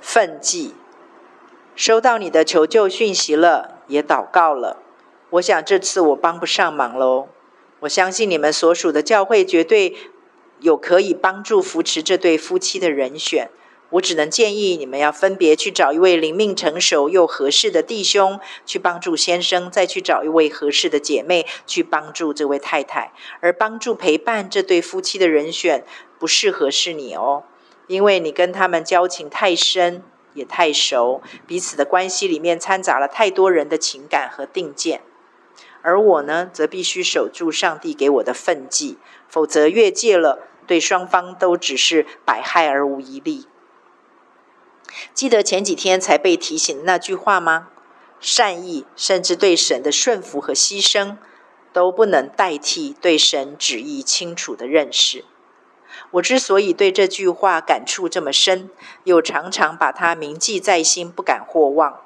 愤悸。收到你的求救讯息了，也祷告了。我想这次我帮不上忙喽。我相信你们所属的教会绝对有可以帮助扶持这对夫妻的人选。我只能建议你们要分别去找一位灵命成熟又合适的弟兄去帮助先生，再去找一位合适的姐妹去帮助这位太太。而帮助陪伴这对夫妻的人选不适合是你哦，因为你跟他们交情太深。也太熟，彼此的关系里面掺杂了太多人的情感和定见，而我呢，则必须守住上帝给我的分际，否则越界了，对双方都只是百害而无一利。记得前几天才被提醒的那句话吗？善意，甚至对神的顺服和牺牲，都不能代替对神旨意清楚的认识。我之所以对这句话感触这么深，又常常把它铭记在心，不敢或忘，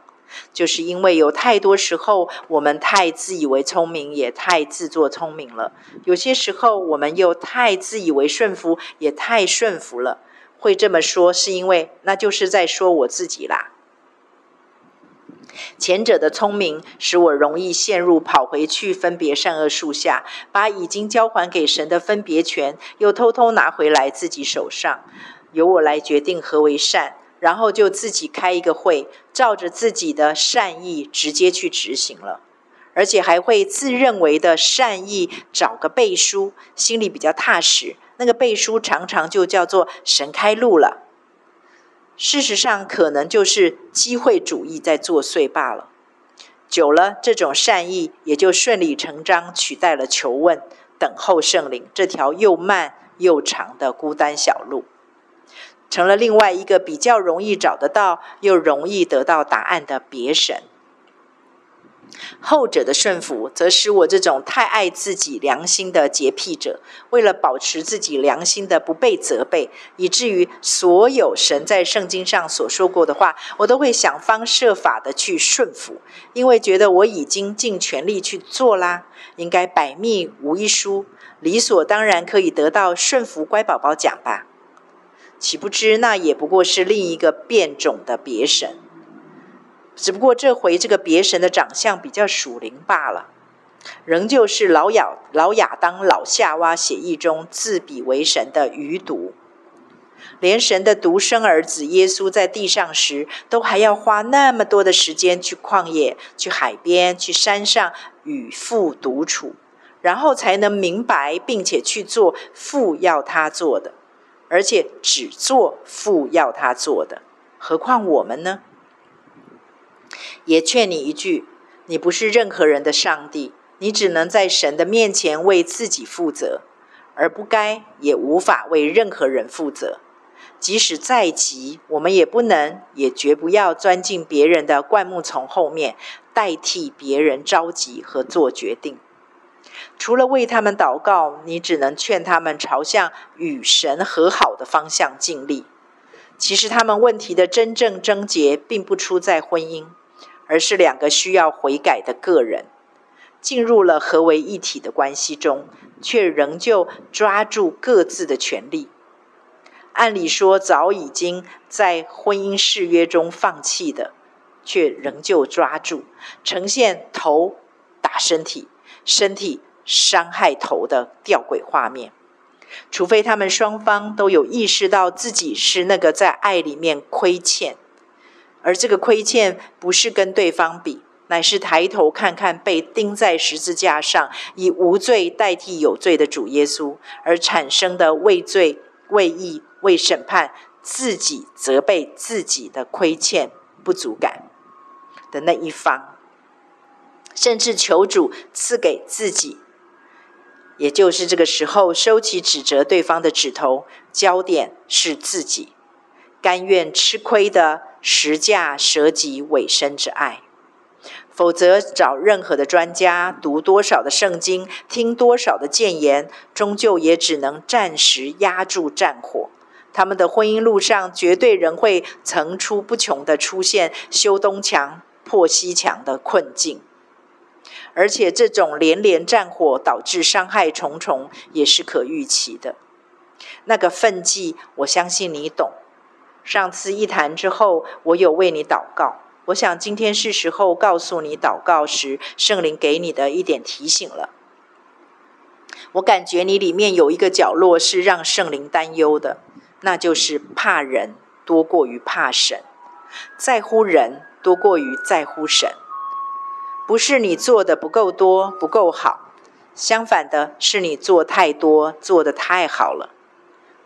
就是因为有太多时候我们太自以为聪明，也太自作聪明了；有些时候我们又太自以为顺服，也太顺服了。会这么说，是因为那就是在说我自己啦。前者的聪明使我容易陷入跑回去分别善恶树下，把已经交还给神的分别权又偷偷拿回来自己手上，由我来决定何为善，然后就自己开一个会，照着自己的善意直接去执行了，而且还会自认为的善意找个背书，心里比较踏实。那个背书常常就叫做神开路了。事实上，可能就是机会主义在作祟罢了。久了，这种善意也就顺理成章取代了求问、等候圣灵这条又慢又长的孤单小路，成了另外一个比较容易找得到又容易得到答案的别神。后者的顺服，则使我这种太爱自己良心的洁癖者，为了保持自己良心的不被责备，以至于所有神在圣经上所说过的话，我都会想方设法的去顺服，因为觉得我已经尽全力去做啦，应该百密无一疏，理所当然可以得到顺服乖宝宝奖吧？岂不知那也不过是另一个变种的别神。只不过这回这个别神的长相比较属灵罢了，仍旧是老亚老亚当老夏娃写意中自比为神的余毒，连神的独生儿子耶稣在地上时，都还要花那么多的时间去旷野、去海边、去山上与父独处，然后才能明白并且去做父要他做的，而且只做父要他做的，何况我们呢？也劝你一句：你不是任何人的上帝，你只能在神的面前为自己负责，而不该也无法为任何人负责。即使再急，我们也不能，也绝不要钻进别人的灌木丛后面，代替别人着急和做决定。除了为他们祷告，你只能劝他们朝向与神和好的方向尽力。其实他们问题的真正症结，并不出在婚姻。而是两个需要悔改的个人，进入了合为一体的关系中，却仍旧抓住各自的权利。按理说早已经在婚姻誓约中放弃的，却仍旧抓住，呈现头打身体、身体伤害头的吊诡画面。除非他们双方都有意识到自己是那个在爱里面亏欠。而这个亏欠不是跟对方比，乃是抬头看看被钉在十字架上，以无罪代替有罪的主耶稣而产生的为罪、为义、为审判，自己责备自己的亏欠不足感的那一方，甚至求主赐给自己，也就是这个时候收起指责对方的指头，焦点是自己，甘愿吃亏的。十价舍己委身之爱，否则找任何的专家读多少的圣经，听多少的谏言，终究也只能暂时压住战火。他们的婚姻路上，绝对仍会层出不穷的出现修东墙破西墙的困境，而且这种连连战火导致伤害重重，也是可预期的。那个愤悸，我相信你懂。上次一谈之后，我有为你祷告。我想今天是时候告诉你，祷告时圣灵给你的一点提醒了。我感觉你里面有一个角落是让圣灵担忧的，那就是怕人多过于怕神，在乎人多过于在乎神。不是你做的不够多，不够好，相反的是你做太多，做的太好了。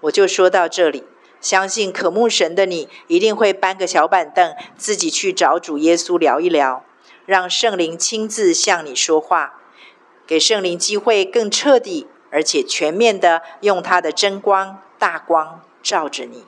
我就说到这里，相信渴慕神的你一定会搬个小板凳，自己去找主耶稣聊一聊，让圣灵亲自向你说话。给圣灵机会，更彻底而且全面的用他的真光、大光照着你。